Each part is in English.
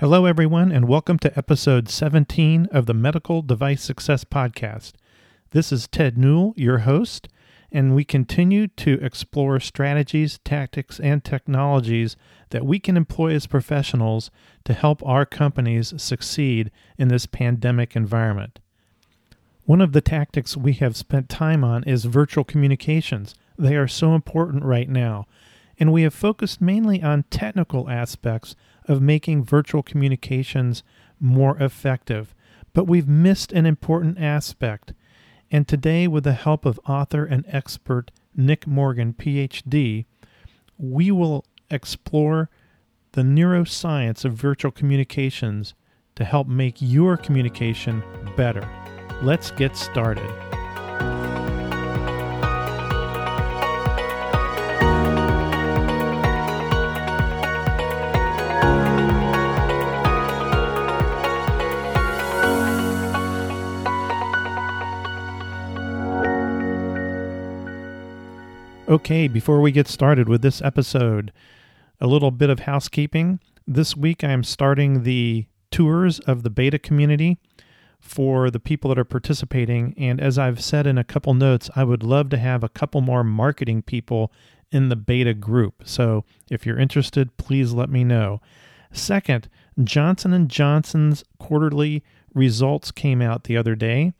Hello, everyone, and welcome to episode 17 of the Medical Device Success Podcast. This is Ted Newell, your host, and we continue to explore strategies, tactics, and technologies that we can employ as professionals to help our companies succeed in this pandemic environment. One of the tactics we have spent time on is virtual communications. They are so important right now, and we have focused mainly on technical aspects of making virtual communications more effective. But we've missed an important aspect. And today, with the help of author and expert Nick Morgan, PhD, we will explore the neuroscience of virtual communications to help make your communication better. Let's get started. Okay, before we get started with this episode, a little bit of housekeeping. This week I am starting the tours of the beta community for the people that are participating. And as I've said in a couple notes, I would love to have a couple more marketing people in the beta group. So if you're interested, please let me know. Second, Johnson & Johnson's quarterly results came out the other day,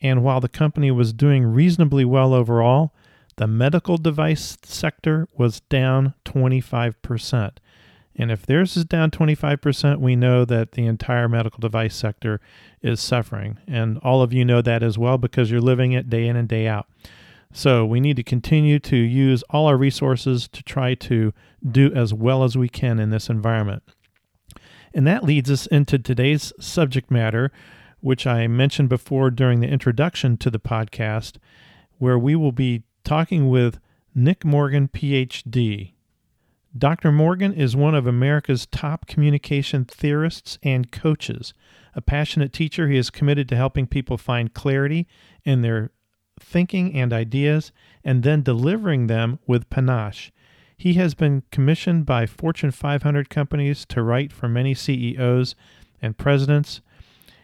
and while the company was doing reasonably well overall, the medical device sector was down 25%. And if theirs is down 25%, we know that the entire medical device sector is suffering. And all of you know that as well because you're living it day in and day out. So we need to continue to use all our resources to try to do as well as we can in this environment. And that leads us into today's subject matter, which I mentioned before during the introduction to the podcast, where we will be talking with Nick Morgan, PhD. Dr. Morgan is one of America's top communication theorists and coaches. A passionate teacher, he is committed to helping people find clarity in their thinking and ideas and then delivering them with panache. He has been commissioned by Fortune 500 companies to write for many CEOs and presidents.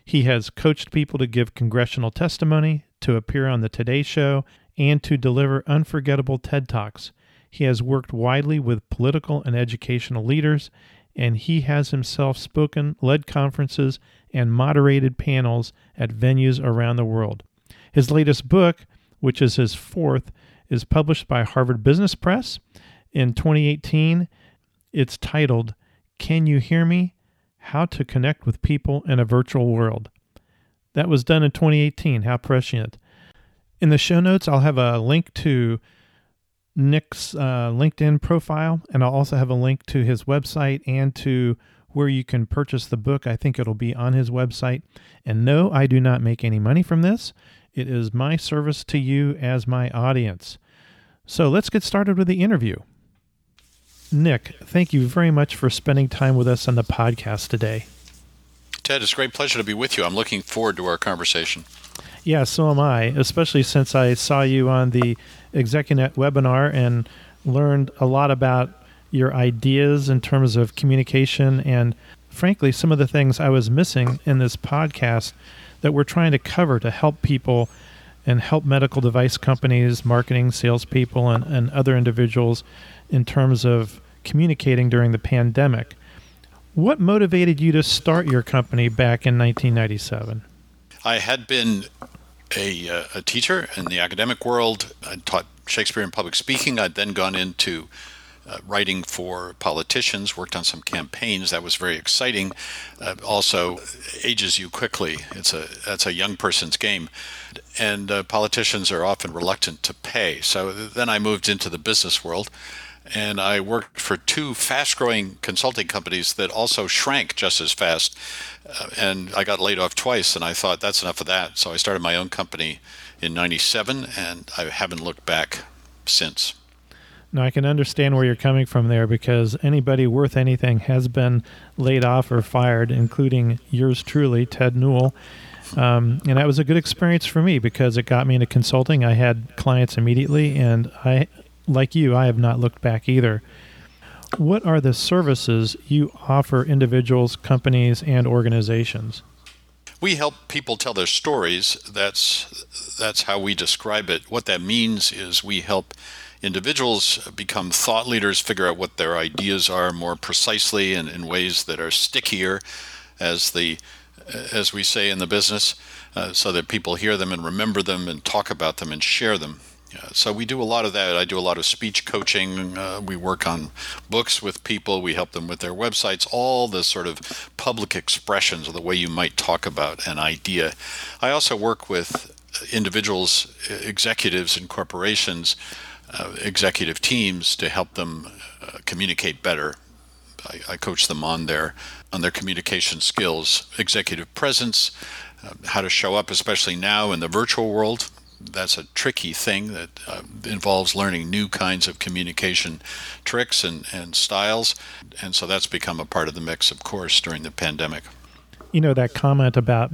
He has coached people to give congressional testimony, to appear on the Today Show, and to deliver unforgettable TED Talks. He has worked widely with political and educational leaders, and he has himself spoken, led conferences, and moderated panels at venues around the world. His latest book, which is his fourth, is published by Harvard Business Press in 2018. It's titled, Can You Hear Me? How to Connect with People in a Virtual World. That was done in 2018. How prescient. In the show notes, I'll have a link to Nick's uh, LinkedIn profile, and I'll also have a link to his website and to where you can purchase the book. I think it'll be on his website. And no, I do not make any money from this. It is my service to you as my audience. So let's get started with the interview. Nick, thank you very much for spending time with us on the podcast today. Ted, it's a great pleasure to be with you. I'm looking forward to our conversation. Yeah, so am I, especially since I saw you on the Execunet webinar and learned a lot about your ideas in terms of communication and, frankly, some of the things I was missing in this podcast that we're trying to cover to help people and help medical device companies, marketing, salespeople, and, and other individuals in terms of communicating during the pandemic. What motivated you to start your company back in 1997? I had been a, uh, a teacher in the academic world. I taught Shakespeare and public speaking. I'd then gone into uh, writing for politicians, worked on some campaigns. That was very exciting. Uh, also, ages you quickly. It's a that's a young person's game, and uh, politicians are often reluctant to pay. So then I moved into the business world and I worked for two fast growing consulting companies that also shrank just as fast. Uh, and I got laid off twice, and I thought that's enough of that. So I started my own company in 97, and I haven't looked back since. Now, I can understand where you're coming from there because anybody worth anything has been laid off or fired, including yours truly, Ted Newell. Um, and that was a good experience for me because it got me into consulting. I had clients immediately, and I like you, I have not looked back either. What are the services you offer individuals, companies, and organizations? We help people tell their stories. That's that's how we describe it. What that means is we help individuals become thought leaders, figure out what their ideas are more precisely and in ways that are stickier, as the as we say in the business, uh, so that people hear them and remember them and talk about them and share them. Uh, so we do a lot of that. I do a lot of speech coaching. Uh, we work on books with people. We help them with their websites. All the sort of public expressions of the way you might talk about an idea. I also work with individuals, executives and corporations, uh, executive teams to help them uh, communicate better. I, I, coach them on their on their communication skills, executive presence, uh, how to show up, especially now in the virtual world that's a tricky thing that uh, involves learning new kinds of communication tricks and, and styles. And so that's become a part of the mix, of course, during the pandemic. You know, that comment about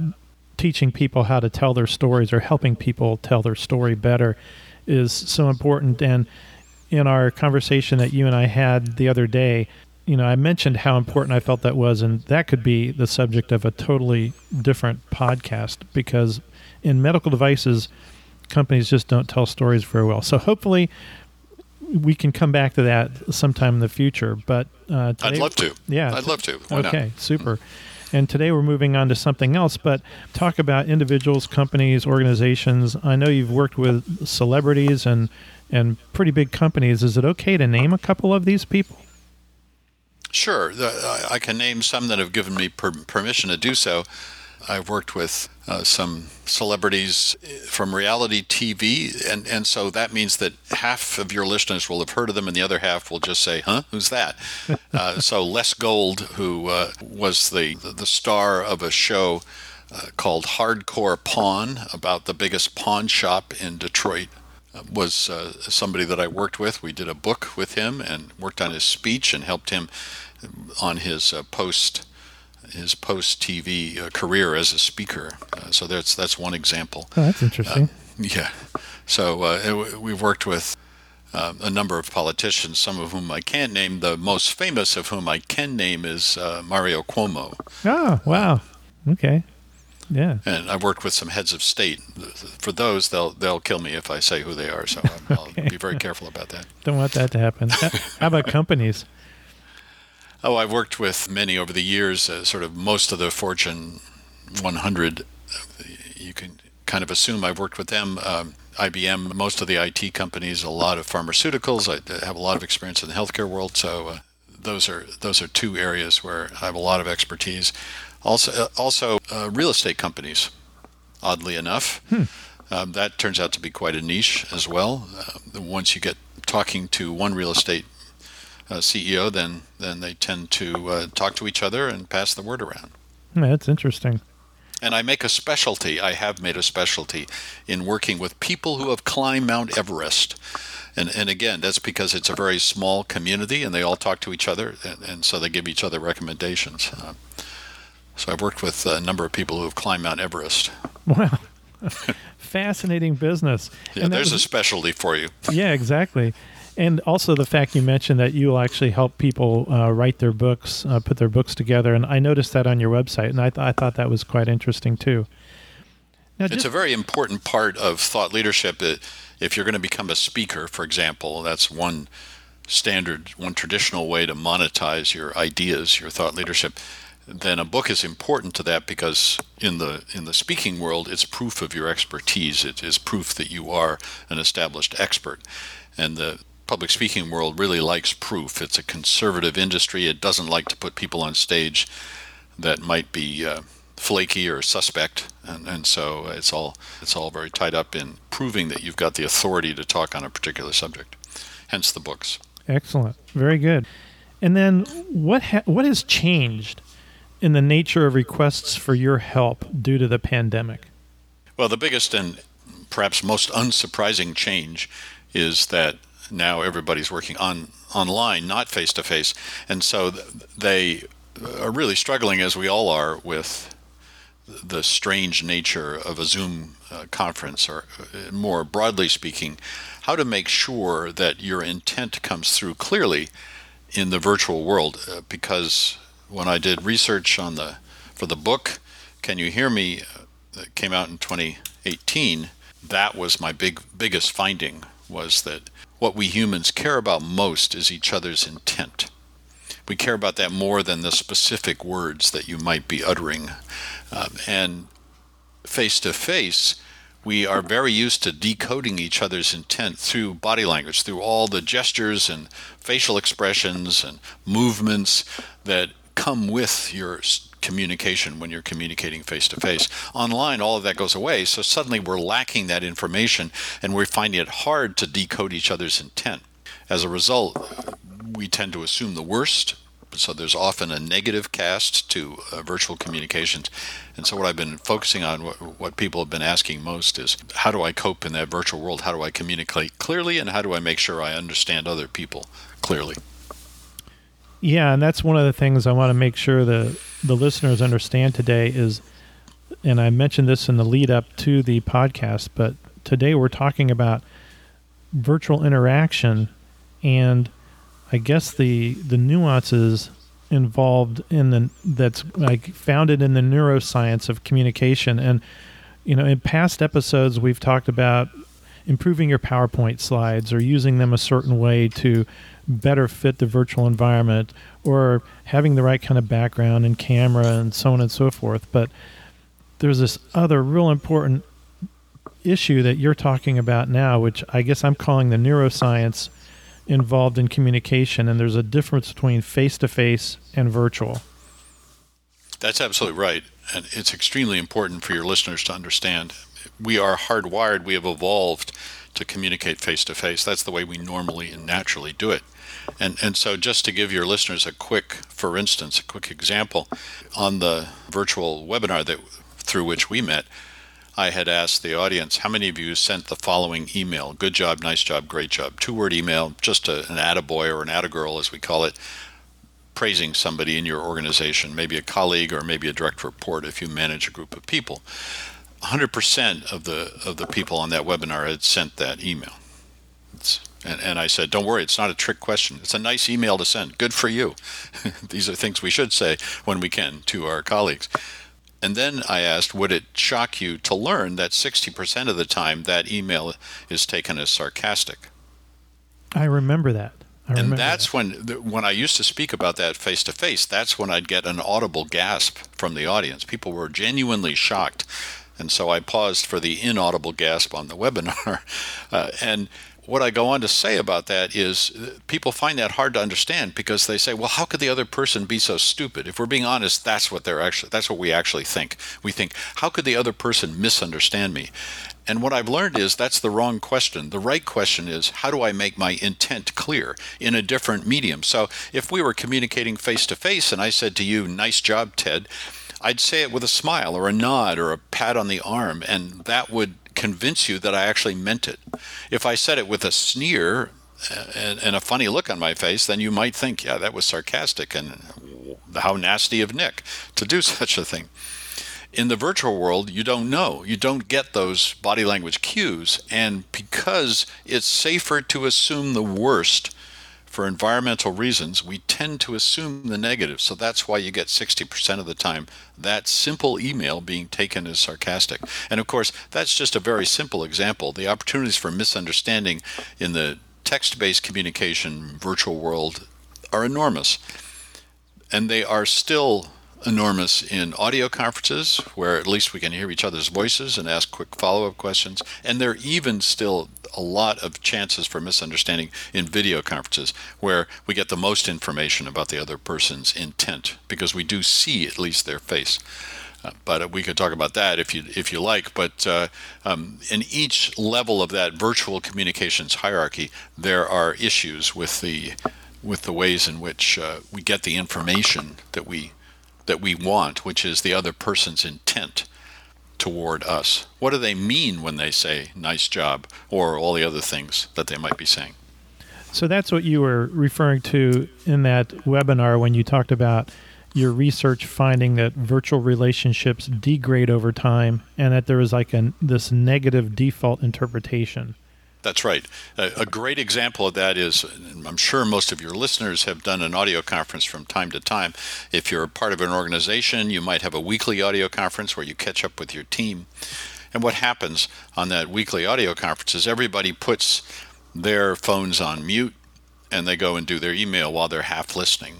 teaching people how to tell their stories or helping people tell their story better is so important. And in our conversation that you and I had the other day, you know, I mentioned how important I felt that was, and that could be the subject of a totally different podcast because in medical devices, companies just don't tell stories very well. So hopefully we can come back to that sometime in the future. But uh, today, I'd love to. Yeah, I'd love to. Why okay, not? super. And today we're moving on to something else, but talk about individuals, companies, organizations. I know you've worked with celebrities and and pretty big companies. Is it okay to name a couple of these people? Sure, I can name some that have given me permission to do so. I've worked with uh, some celebrities from reality TV, and, and so that means that half of your listeners will have heard of them, and the other half will just say, "Huh, who's that?" uh, so Les Gold, who uh, was the the star of a show uh, called Hardcore Pawn about the biggest pawn shop in Detroit, uh, was uh, somebody that I worked with. We did a book with him and worked on his speech and helped him on his post his post TV uh, career as a speaker. Uh, so that's that's one example. Oh, that's interesting. Uh, yeah. So uh, we've worked with uh, a number of politicians, some of whom I can't name. The most famous of whom I can name is uh, Mario Cuomo. Oh, wow. Okay. Yeah. And I've worked with some heads of state. For those, they'll they'll kill me if I say who they are. So I'll, okay. I'll be very careful about that. Don't want that to happen. How about companies? Oh, I've worked with many over the years, uh, sort of most of the Fortune 100. You can kind of assume I've worked with them. Um, IBM, most of the IT companies, a lot of pharmaceuticals. I have a lot of experience in the healthcare world, so uh, those are those are two areas where I have a lot of expertise. Also, uh, also uh, real estate companies. Oddly enough, hmm. um, that turns out to be quite a niche as well. Uh, once you get talking to one real estate CEO, then then they tend to uh, talk to each other and pass the word around. That's interesting. And I make a specialty. I have made a specialty in working with people who have climbed Mount Everest. And, and again, that's because it's a very small community and they all talk to each other, and, and so they give each other recommendations. Uh, so I've worked with a number of people who have climbed Mount Everest. Wow. Fascinating business. Yeah, there's was, a specialty for you. Yeah, exactly and also the fact you mentioned that you will actually help people uh, write their books, uh, put their books together, and I noticed that on your website, and I, th- I thought that was quite interesting too. Now, it's a very important part of thought leadership. If you're going to become a speaker, for example, that's one standard, one traditional way to monetize your ideas, your thought leadership. Then a book is important to that because in the in the speaking world, it's proof of your expertise. It is proof that you are an established expert. And the public speaking world really likes proof. It's a conservative industry. It doesn't like to put people on stage that might be uh, flaky or suspect, and, and so it's all it's all very tied up in proving that you've got the authority to talk on a particular subject. Hence the books. Excellent, very good. And then what ha- what has changed in the nature of requests for your help due to the pandemic? Well, the biggest and perhaps most unsurprising change is that now everybody's working on online, not face to face, and so they are really struggling, as we all are, with the strange nature of a Zoom uh, conference, or uh, more broadly speaking, how to make sure that your intent comes through clearly in the virtual world. Uh, because when I did research on the for the book, Can You Hear Me, uh, that came out in 2018, that was my big biggest finding was that what we humans care about most is each other's intent. We care about that more than the specific words that you might be uttering. Um, and face to face, we are very used to decoding each other's intent through body language, through all the gestures and facial expressions and movements that come with your communication when you're communicating face to face. Online, all of that goes away, so suddenly we're lacking that information and we're finding it hard to decode each other's intent. As a result, we tend to assume the worst so there's often a negative cast to uh, virtual communications. And so what I've been focusing on, what, what people have been asking most is how do I cope in that virtual world? How do I communicate clearly? And how do I make sure I understand other people clearly? Yeah, and that's one of the things I want to make sure the the listeners understand today is and I mentioned this in the lead up to the podcast, but today we're talking about virtual interaction and I guess the the nuances involved in the that's like founded in the neuroscience of communication. And you know in past episodes we've talked about improving your PowerPoint slides or using them a certain way to better fit the virtual environment or having the right kind of background and camera and so on and so forth but there's this other real important issue that you're talking about now which I guess I'm calling the neuroscience involved in communication, and there's a difference between face to face and virtual. That's absolutely right. And it's extremely important for your listeners to understand. We are hardwired, we have evolved to communicate face to face. That's the way we normally and naturally do it. And, and so, just to give your listeners a quick, for instance, a quick example, on the virtual webinar that through which we met, I had asked the audience, how many of you sent the following email? Good job, nice job, great job. Two word email, just a, an attaboy or an attagirl, as we call it, praising somebody in your organization, maybe a colleague or maybe a direct report if you manage a group of people. 100% of the of the people on that webinar had sent that email. And, and, I said, don't worry, it's not a trick question. It's a nice email to send. Good for you. These are things we should say when we can to our colleagues. And then I asked, would it shock you to learn that 60% of the time that email is taken as sarcastic? I remember that. I and remember that's that. when when I used to speak about that face to face, that's when I'd get an audible gasp from the audience. People were genuinely shocked. And so I paused for the inaudible gasp on the webinar. Uh, and what I go on to say about that is uh, people find that hard to understand because they say, well, how could the other person be so stupid? If we're being honest, that's what they're actually, that's what we actually think. We think, how could the other person misunderstand me? And what I've learned is that's the wrong question. The right question is, how do I make my intent clear in a different medium? So if we were communicating face to face and I said to you, nice job, Ted, I'd say it with a smile or a nod or a pat on the arm, and that would convince you that I actually meant it. If I said it with a sneer uh, and, and, a funny look on my face, then you might think, yeah, that was sarcastic and how nasty of Nick to do such a thing. In the virtual world, you don't know. You don't get those body language cues. And because it's safer to assume the worst for environmental reasons, we tend to assume the negative. So that's why you get 60% of the time that simple email being taken as sarcastic. And of course, that's just a very simple example. The opportunities for misunderstanding in the text based communication virtual world are enormous. And they are still enormous in audio conferences where at least we can hear each other's voices and ask quick follow up questions. And there are even still a lot of chances for misunderstanding in video conferences where we get the most information about the other person's intent because we do see at least their face. Uh, but we could talk about that if you if you like. But uh, um, in each level of that virtual communications hierarchy, there are issues with the with the ways in which uh, we get the information that we that we want, which is the other person's intent toward us. What do they mean when they say nice job or all the other things that they might be saying? So that's what you were referring to in that webinar when you talked about your research finding that virtual relationships degrade over time and that there is like a, this negative default interpretation. That's right. A, a, great example of that is I'm sure most of your listeners have done an audio conference from time to time. If you're part of an organization, you might have a weekly audio conference where you catch up with your team. And what happens on that weekly audio conference is everybody puts their phones on mute and they go and do their email while they're half listening.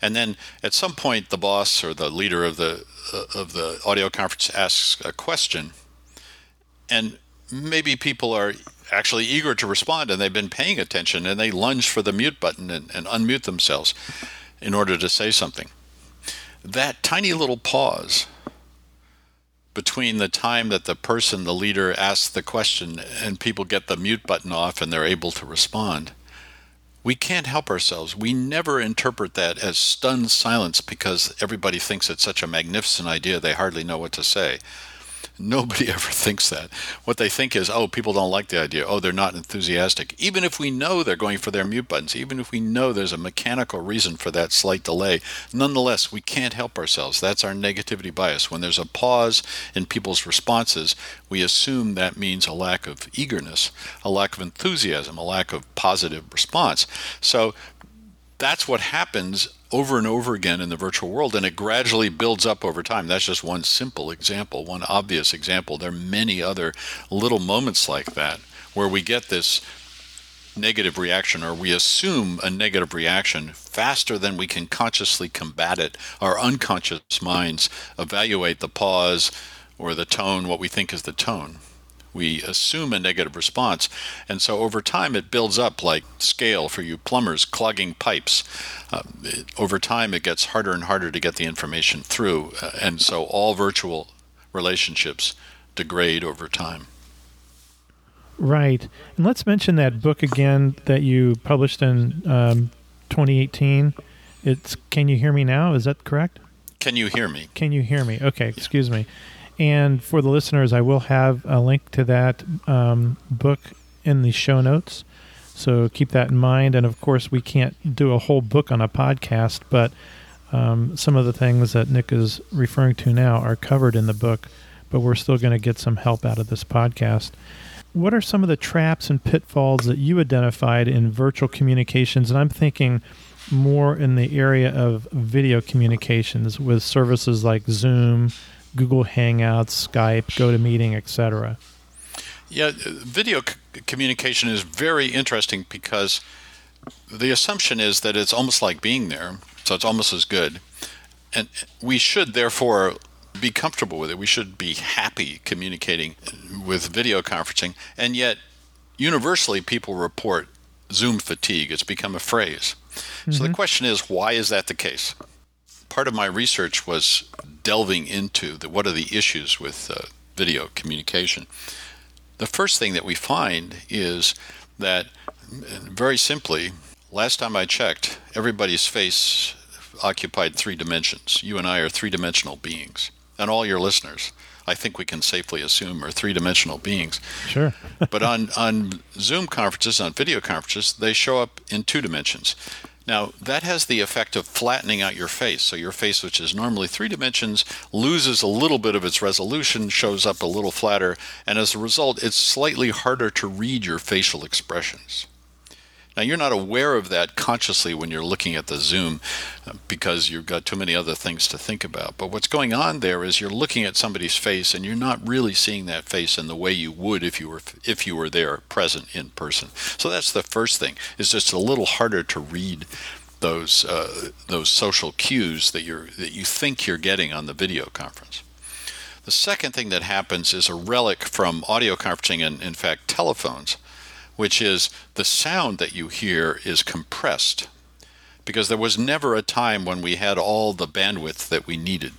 And then at some point, the boss or the leader of the uh, of the audio conference asks a question, and maybe people are actually eager to respond and they've been paying attention and they lunge for the mute button and, and unmute themselves in order to say something. That tiny little pause between the time that the person, the leader, asks the question and people get the mute button off and they're able to respond. We can't help ourselves. We never interpret that as stunned silence because everybody thinks it's such a magnificent idea they hardly know what to say. Nobody ever thinks that. What they think is, oh, people don't like the idea. Oh, they're not enthusiastic. Even if we know they're going for their mute buttons, even if we know there's a mechanical reason for that slight delay, nonetheless, we can't help ourselves. That's our negativity bias. When there's a pause in people's responses, we assume that means a lack of eagerness, a lack of enthusiasm, a lack of positive response. So that's what happens over and over again in the virtual world, and it gradually builds up over time. That's just one simple example, one obvious example. There are many other little moments like that where we get this negative reaction or we assume a negative reaction faster than we can consciously combat it. Our unconscious minds evaluate the pause or the tone, what we think is the tone we assume a negative response. And so over time, it builds up like scale for you plumbers clogging pipes. Uh, it, over time, it gets harder and harder to get the information through. Uh, and so all virtual relationships degrade over time. Right. And let's mention that book again that you published in um, 2018. It's Can You Hear Me Now? Is that correct? Can you hear me? Can you hear me? Okay, excuse me. And for the listeners, I will have a link to that um, book in the show notes. So keep that in mind. And of course, we can't do a whole book on a podcast, but um, some of the things that Nick is referring to now are covered in the book, but we're still going to get some help out of this podcast. What are some of the traps and pitfalls that you identified in virtual communications? And I'm thinking more in the area of video communications with services like Zoom, Google Hangouts, Skype, GoToMeeting, etc. Yeah, video c- communication is very interesting because the assumption is that it's almost like being there, so it's almost as good. And we should therefore be comfortable with it. We should be happy communicating with video conferencing. And yet, universally, people report Zoom fatigue. It's become a phrase. Mm-hmm. So the mm-hmm. question is, why is that the case? Part of my research was delving into the, what are the issues with uh, video communication. The first thing that we find is that, very simply, last time I checked, everybody's face occupied three dimensions. You and I are three dimensional beings, and all your listeners. I think we can safely assume are three dimensional beings. Sure. but on, on Zoom conferences, on video conferences, they show up in two dimensions. Now, that has the effect of flattening out your face. So, your face, which is normally three dimensions, loses a little bit of its resolution, shows up a little flatter, and as a result, it's slightly harder to read your facial expressions. Now, you're not aware of that consciously when you're looking at the Zoom uh, because you've got too many other things to think about. But what's going on there is you're looking at somebody's face and you're not really seeing that face in the way you would if you were if you were there present in person. So that's the first thing. It's just a little harder to read those uh, those social cues that you're that you think you're getting on the video conference. The second thing that happens is a relic from audio conferencing and in fact telephones which is the sound that you hear is compressed because there was never a time when we had all the bandwidth that we needed.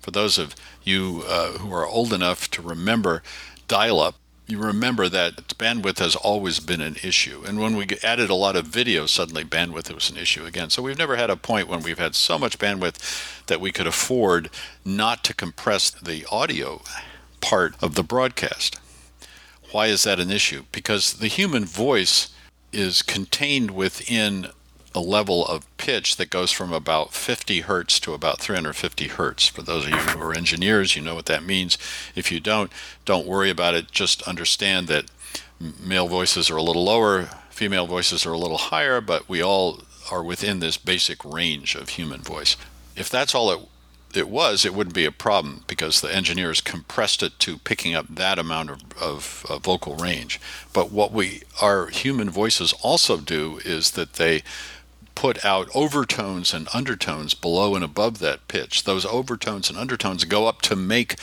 For those of you uh, who are old enough to remember dial up, you remember that bandwidth has always been an issue. And when we added a lot of video, suddenly bandwidth was an issue again. So we've never had a point when we've had so much bandwidth that we could afford not to compress the audio part of the broadcast. Why is that an issue? Because the human voice is contained within a level of pitch that goes from about 50 hertz to about 350 hertz. For those of you who are engineers, you know what that means. If you don't, don't worry about it. Just understand that male voices are a little lower, female voices are a little higher, but we all are within this basic range of human voice. If that's all it it was, it wouldn't be a problem because the engineers compressed it to picking up that amount of, of, of, vocal range. But what we our human voices also do is that they put out overtones and undertones below and above that pitch. Those overtones and undertones go up to make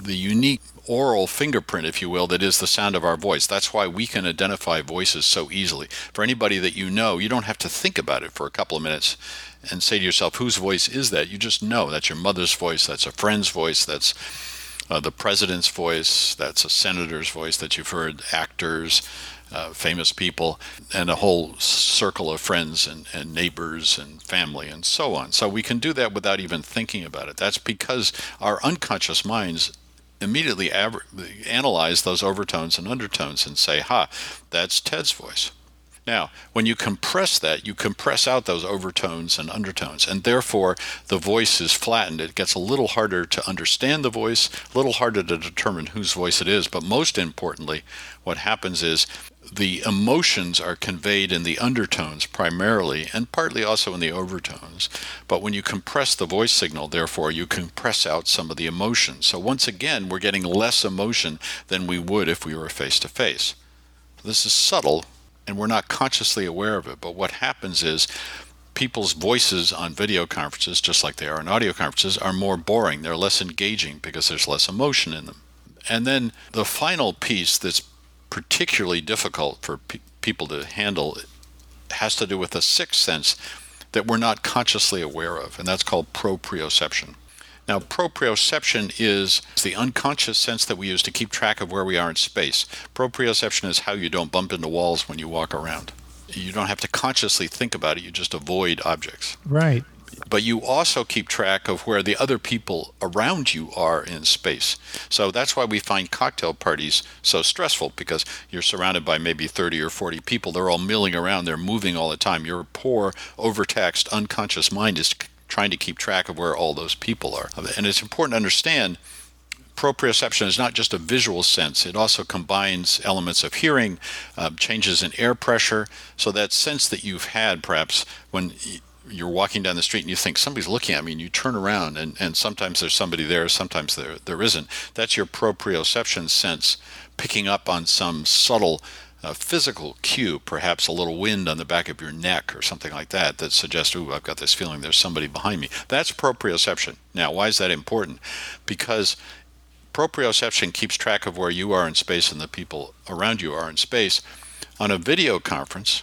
the unique oral fingerprint, if you will, that is the sound of our voice. That's why we can identify voices so easily. For anybody that you know, you don't have to think about it for a couple of minutes and say to yourself, whose voice is that? You just know that's your mother's voice, that's a friend's voice, that's uh, the president's voice, that's a senator's voice that you've heard, actors, uh, famous people, and a whole circle of friends and, and neighbors and family and so on. So we can do that without even thinking about it. That's because our unconscious minds immediately analyze those overtones and undertones and say, ha, that's Ted's voice. Now, when you compress that, you compress out those overtones and undertones, and therefore the voice is flattened. It gets a little harder to understand the voice, a little harder to determine whose voice it is. But most importantly, what happens is the emotions are conveyed in the undertones primarily, and partly also in the overtones. But when you compress the voice signal, therefore, you compress out some of the emotions. So once again, we're getting less emotion than we would if we were face to face. This is subtle, and we're not consciously aware of it. But what happens is people's voices on video conferences, just like they are in audio conferences, are more boring. They're less engaging because there's less emotion in them. And then the final piece that's particularly difficult for pe- people to handle has to do with a sixth sense that we're not consciously aware of, and that's called proprioception. Now, proprioception is the unconscious sense that we use to keep track of where we are in space. Proprioception is how you don't bump into walls when you walk around. You don't have to consciously think about it, you just avoid objects. Right. But you also keep track of where the other people around you are in space. So that's why we find cocktail parties so stressful because you're surrounded by maybe 30 or 40 people. They're all milling around, they're moving all the time. Your poor, overtaxed, unconscious mind is trying to keep track of where all those people are. And it's important to understand proprioception is not just a visual sense, it also combines elements of hearing, uh, changes in air pressure. So that sense that you've had perhaps when you're walking down the street and you think somebody's looking at me and you turn around and, and sometimes there's somebody there, sometimes there there isn't. That's your proprioception sense picking up on some subtle a physical cue, perhaps a little wind on the back of your neck or something like that, that suggests, ooh, I've got this feeling there's somebody behind me. That's proprioception. Now, why is that important? Because proprioception keeps track of where you are in space and the people around you are in space. On a video conference,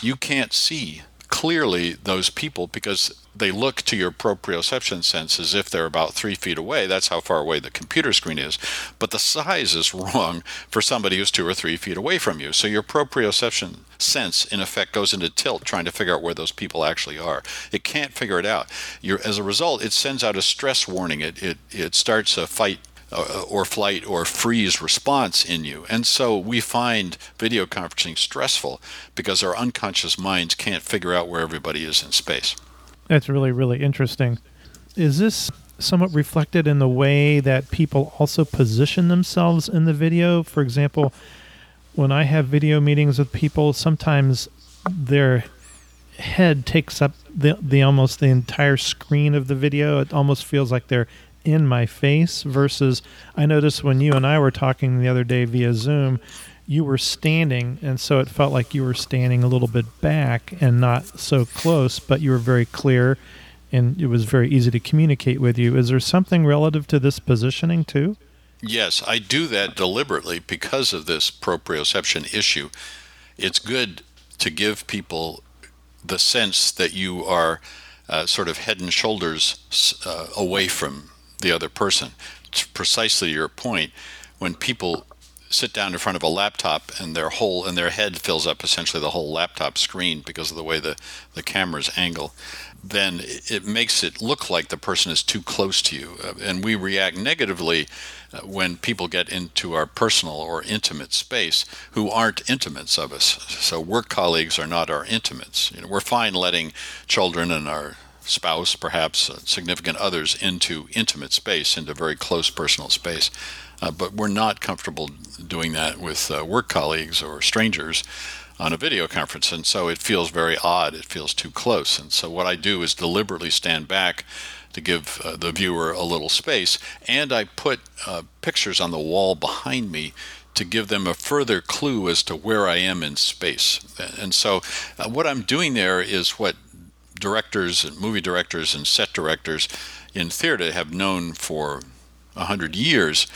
you can't see clearly those people because they look to your proprioception sense as if they're about three feet away. That's how far away the computer screen is. But the size is wrong for somebody who's two or three feet away from you. So your proprioception sense, in effect, goes into tilt trying to figure out where those people actually are. It can't figure it out. You're, as a result, it sends out a stress warning. It, it, it starts a fight uh, or flight or freeze response in you. And so we find video conferencing stressful because our unconscious minds can't figure out where everybody is in space. That's really, really interesting. Is this somewhat reflected in the way that people also position themselves in the video? For example, when I have video meetings with people, sometimes their head takes up the, the almost the entire screen of the video. It almost feels like they're in my face versus I noticed when you and I were talking the other day via Zoom, you were standing and so it felt like you were standing a little bit back and not so close, but you were very clear and it was very easy to communicate with you. Is there something relative to this positioning too? Yes, I do that deliberately because of this proprioception issue. It's good to give people the sense that you are uh, sort of head and shoulders uh, away from the other person. It's precisely your point. When people sit down in front of a laptop and their whole and their head fills up essentially the whole laptop screen because of the way the, the camera's angle, then it makes it look like the person is too close to you. Uh, and we react negatively uh, when people get into our personal or intimate space who aren't intimates of us. So work colleagues are not our intimates. You know, we're fine letting children and our spouse, perhaps uh, significant others, into intimate space, into very close personal space. Uh, but we're not comfortable doing that with uh, work colleagues or strangers on a video conference. And so it feels very odd. It feels too close. And so what I do is deliberately stand back to give uh, the viewer a little space. And I put uh, pictures on the wall behind me to give them a further clue as to where I am in space. And so uh, what I'm doing there is what directors and movie directors and set directors in theater have known for a hundred years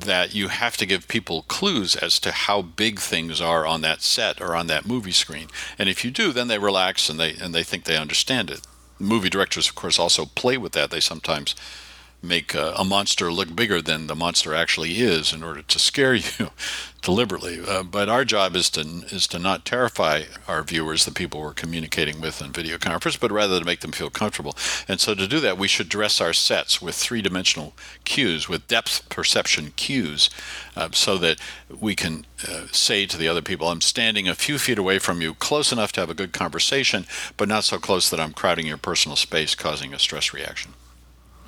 that you have to give people clues as to how big things are on that set or on that movie screen. And if you do, then they relax and they and they think they understand it. Movie directors, of course, also play with that. They sometimes make a, a, monster look bigger than the monster actually is in order to scare you deliberately. Uh, but our job is to is to not terrify our viewers, the people we're communicating with in video conference, but rather to make them feel comfortable. And so to do that, we should dress our sets with three-dimensional cues, with depth perception cues, uh, so that we can uh, say to the other people, "I'm standing a few feet away from you, close enough to have a good conversation, but not so close that I'm crowding your personal space, causing a stress reaction."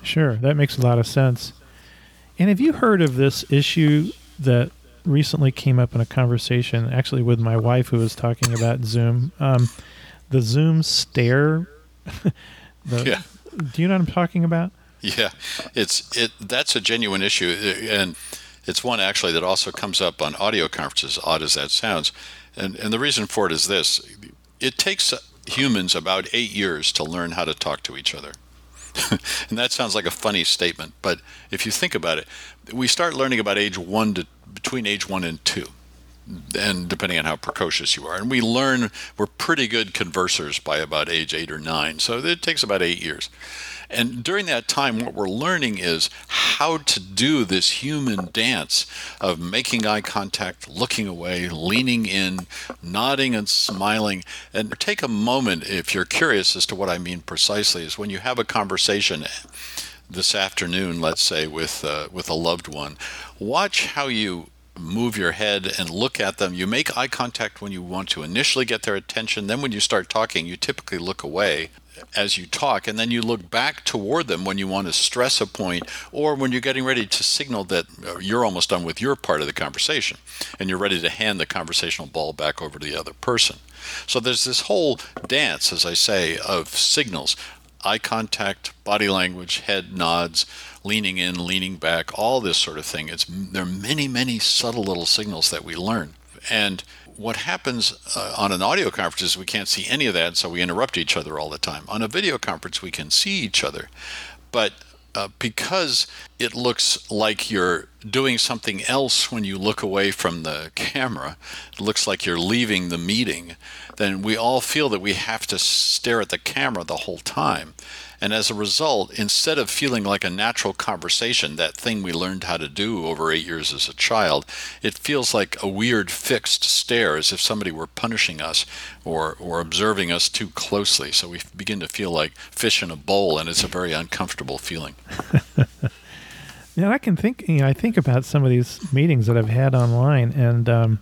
Sure, that makes a lot of sense. And have you heard of this issue that recently came up in a conversation, actually with my wife, who was talking about Zoom? Um, the Zoom stare. the, yeah. Do you know what I'm talking about? Yeah, it's it. That's a genuine issue, and it's one actually that also comes up on audio conferences. Odd as that sounds, and and the reason for it is this: it takes humans about eight years to learn how to talk to each other. and that sounds like a funny statement, but if you think about it, we start learning about age one to between age one and two and depending on how precocious you are. And we learn we're pretty good conversers by about age eight or nine. So it takes about eight years. And during that time, what we're learning is how to do this human dance of making eye contact, looking away, leaning in, nodding and smiling. And take a moment, if you're curious as to what I mean precisely, is when you have a conversation this afternoon, let's say, with, uh, with a loved one, watch how you move your head and look at them. You make eye contact when you want to initially get their attention. Then, when you start talking, you typically look away as you talk, and then you look back toward them when you want to stress a point or when you're getting ready to signal that uh, you're almost done with your part of the conversation and you're ready to hand the conversational ball back over to the other person. So there's this whole dance, as I say, of signals eye contact, body language, head nods, leaning in, leaning back, all this sort of thing. It's there are many, many subtle little signals that we learn. And what happens uh, on an audio conference is we can't see any of that, so we interrupt each other all the time. On a video conference, we can see each other, but uh, because it looks like you're doing something else when you look away from the camera, it looks like you're leaving the meeting, then we all feel that we have to stare at the camera the whole time. And as a result, instead of feeling like a natural conversation, that thing we learned how to do over eight years as a child, it feels like a weird fixed stare as if somebody were punishing us or, or observing us too closely. So we begin to feel like fish in a bowl, and it's a very uncomfortable feeling. Yeah, I can think. You know, I think about some of these meetings that I've had online, and um,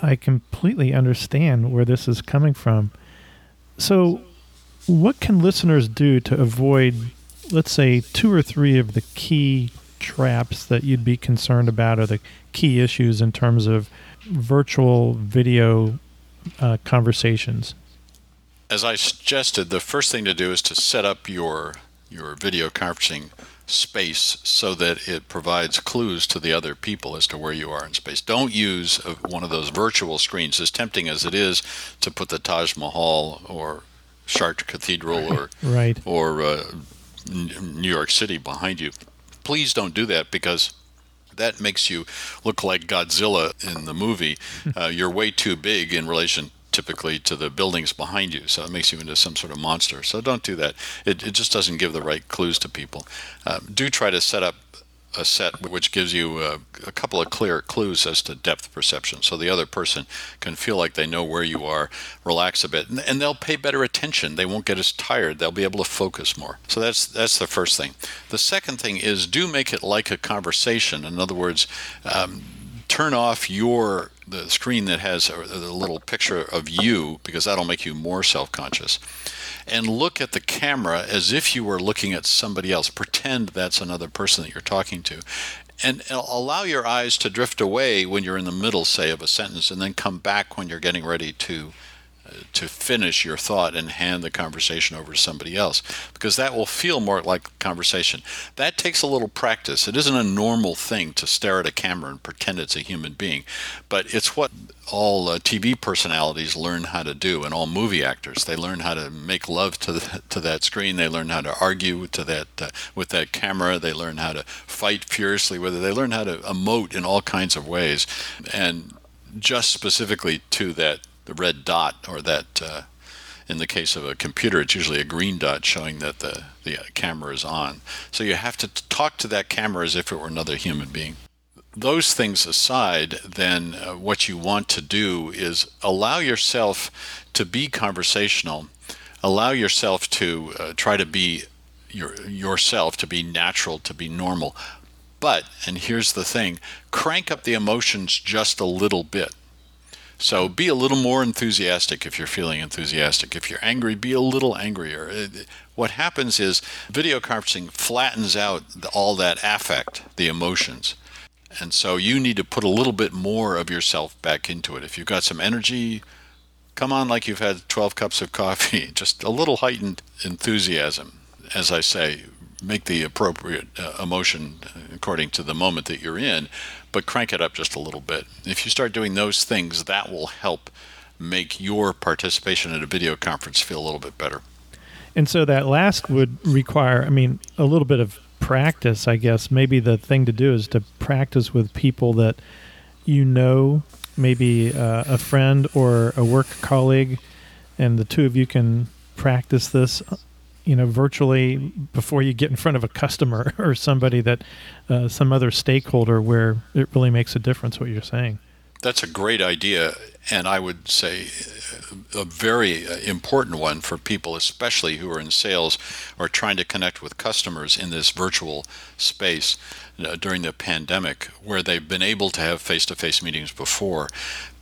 I completely understand where this is coming from. So, what can listeners do to avoid, let's say, two or three of the key traps that you'd be concerned about, or the key issues in terms of virtual video uh, conversations? As I suggested, the first thing to do is to set up your your video conferencing space so that it provides clues to the other people as to where you are in space. Don't use one of those virtual screens, as tempting as it is to put the Taj Mahal or Chartres Cathedral or right. or uh, New York City behind you. Please don't do that because that makes you look like Godzilla in the movie. Uh, you're way too big in relation typically to the buildings behind you, so it makes you into some sort of monster. So don't do that. It, it just doesn't give the right clues to people. Um, do try to set up a set which gives you a, a, couple of clear clues as to depth perception so the other person can feel like they know where you are relax a bit and, and, they'll pay better attention. They won't get as tired. They'll be able to focus more. So that's that's the first thing. The second thing is do make it like a conversation. In other words um, turn off your the screen that has a, a little picture of you because that'll make you more self-conscious and look at the camera as if you were looking at somebody else. Pretend that's another person that you're talking to. And allow your eyes to drift away when you're in the middle, say, of a sentence, and then come back when you're getting ready to to finish your thought and hand the conversation over to somebody else because that will feel more like conversation. That takes a little practice. It isn't a normal thing to stare at a camera and pretend it's a human being, but it's what all uh, TV personalities learn how to do and all movie actors. They learn how to make love to the, to that screen. They learn how to argue to that uh, with that camera. They learn how to fight furiously it. They learn how to emote in all kinds of ways. And just specifically to that the red dot or that uh, in the case of a computer it's usually a green dot showing that the, the camera is on. So you have to talk to that camera as if it were another human being. Those things aside then uh, what you want to do is allow yourself to be conversational. Allow yourself to uh, try to be your, yourself to be natural to be normal. But and here's the thing crank up the emotions just a little bit so be a little more enthusiastic if you're feeling enthusiastic. If you're angry, be a little angrier. What happens is video conferencing flattens out all that affect, the emotions. And so you need to put a little bit more of yourself back into it. If you've got some energy, come on like you've had 12 cups of coffee, just a little heightened enthusiasm. As I say, make the appropriate uh, emotion according to the moment that you're in, but crank it up just a little bit. If you start doing those things, that will help make your participation at a video conference feel a little bit better. And so that last would require, I mean, a little bit of practice, I guess. Maybe the thing to do is to practice with people that you know, maybe uh, a friend or a work colleague, and the two of you can practice this you know virtually before you get in front of a customer or somebody that uh, some other stakeholder where it really makes a difference what you're saying. That's a great idea and i would say a very important one for people especially who are in sales or trying to connect with customers in this virtual space uh, during the pandemic where they've been able to have face-to-face meetings before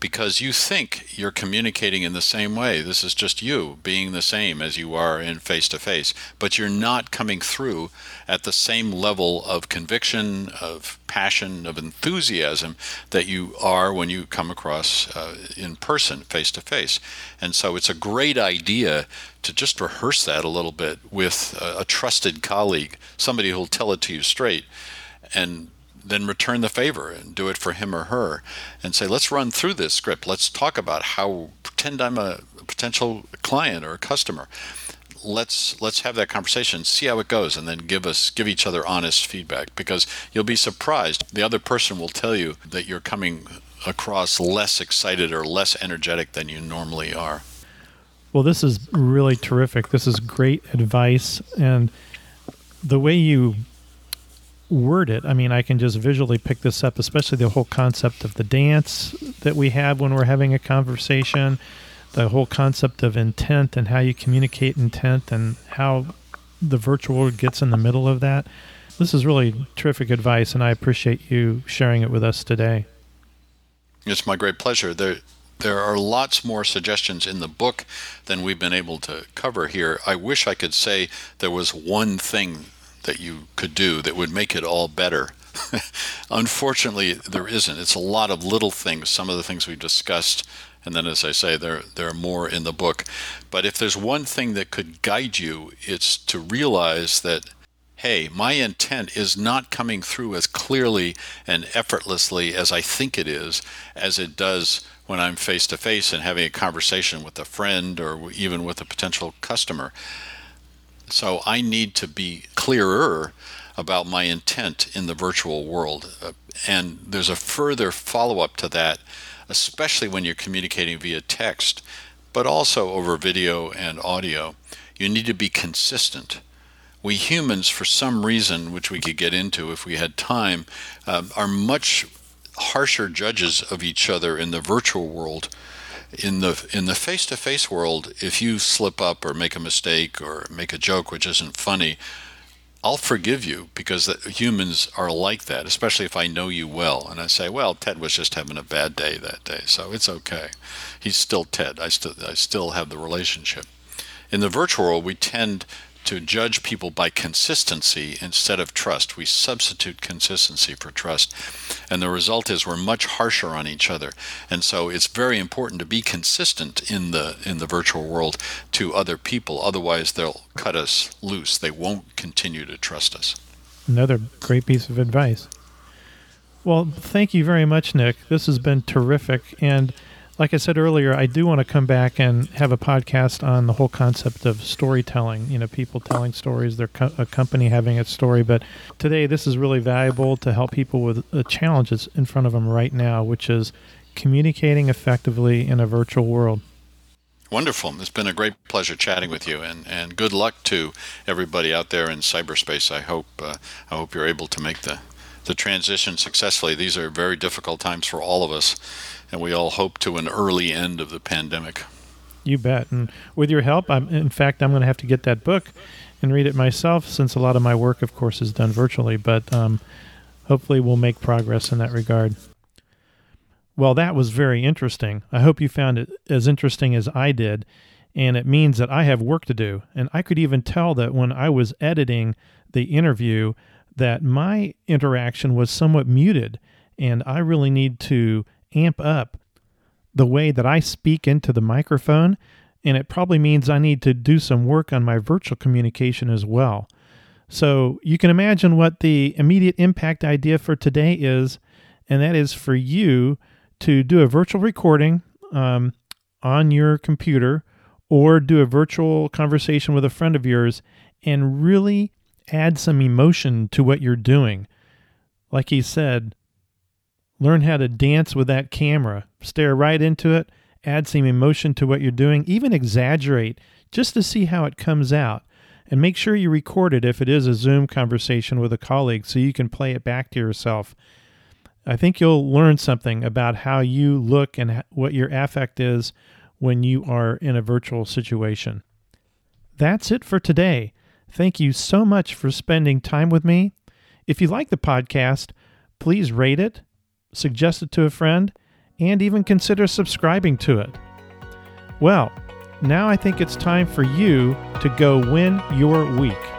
because you think you're communicating in the same way. This is just you being the same as you are in face to face, but you're not coming through at the same level of conviction, of passion, of enthusiasm that you are when you come across uh, in person, face to face. And so it's a great idea to just rehearse that a little bit with a, a trusted colleague, somebody who'll tell it to you straight. And then return the favor and do it for him or her and say, let's run through this script. Let's talk about how pretend I'm a potential client or a customer. Let's let's have that conversation, see how it goes, and then give us give each other honest feedback because you'll be surprised. The other person will tell you that you're coming across less excited or less energetic than you normally are. Well, this is really terrific. This is great advice and the way you word it. I mean, I can just visually pick this up, especially the whole concept of the dance that we have when we're having a conversation, the whole concept of intent and how you communicate intent and how the virtual gets in the middle of that. This is really terrific advice, and I appreciate you sharing it with us today. It's my great pleasure. There, there are lots more suggestions in the book than we've been able to cover here. I wish I could say there was one thing that you could do that would make it all better. Unfortunately, there isn't. It's a lot of little things, some of the things we've discussed, and then, as I say, there, there are more in the book. But if there's one thing that could guide you, it's to realize that, hey, my intent is not coming through as clearly and effortlessly as I think it is, as it does when I'm face to face and having a conversation with a friend or even with a potential customer. So I need to be clearer about my intent in the virtual world. Uh, and there's a further follow up to that, especially when you're communicating via text, but also over video and audio. You need to be consistent we humans, for some reason, which we could get into if we had time, uh, are much harsher judges of each other in the virtual world. In the in the face-to-face world, if you slip up or make a mistake or make a joke which isn't funny, I'll forgive you because humans are like that, especially if I know you well. And I say, well, Ted was just having a bad day that day, so it's okay. He's still Ted. I still I still have the relationship. In the virtual world, we tend to judge people by consistency instead of trust. We substitute consistency for trust. And the result is we're much harsher on each other. And so it's very important to be consistent in the in the virtual world to other people. Otherwise they'll cut us loose. They won't continue to trust us. Another great piece of advice. Well, thank you very much, Nick. This has been terrific. And like I said earlier, I do want to come back and have a podcast on the whole concept of storytelling. You know, people telling stories, their co- a company having its story. But today, this is really valuable to help people with the challenges in front of them right now, which is communicating effectively in a virtual world. Wonderful. It's been a great pleasure chatting with you, and, and good luck to everybody out there in cyberspace. I hope uh, I hope you're able to make the the transition successfully. These are very difficult times for all of us, and we all hope to an early end of the pandemic. You bet. And with your help, I'm in fact I'm going to have to get that book and read it myself, since a lot of my work, of course, is done virtually. But um, hopefully, we'll make progress in that regard. Well, that was very interesting. I hope you found it as interesting as I did. And it means that I have work to do. And I could even tell that when I was editing the interview, that my interaction was somewhat muted. And I really need to amp up the way that I speak into the microphone, and it probably means I need to do some work on my virtual communication as well. So you can imagine what the immediate impact idea for today is, and that is for you to do a virtual recording um, on your computer or do a virtual conversation with a friend of yours and really add some emotion to what you're doing. Like he said, Learn how to dance with that camera. Stare right into it, add some emotion to what you're doing, even exaggerate just to see how it comes out. And make sure you record it if it is a Zoom conversation with a colleague so you can play it back to yourself. I think you'll learn something about how you look and what your affect is when you are in a virtual situation. That's it for today. Thank you so much for spending time with me. If you like the podcast, please rate it suggest it to a friend, and even consider subscribing to it. Well, now I think it's time for you to go win your week.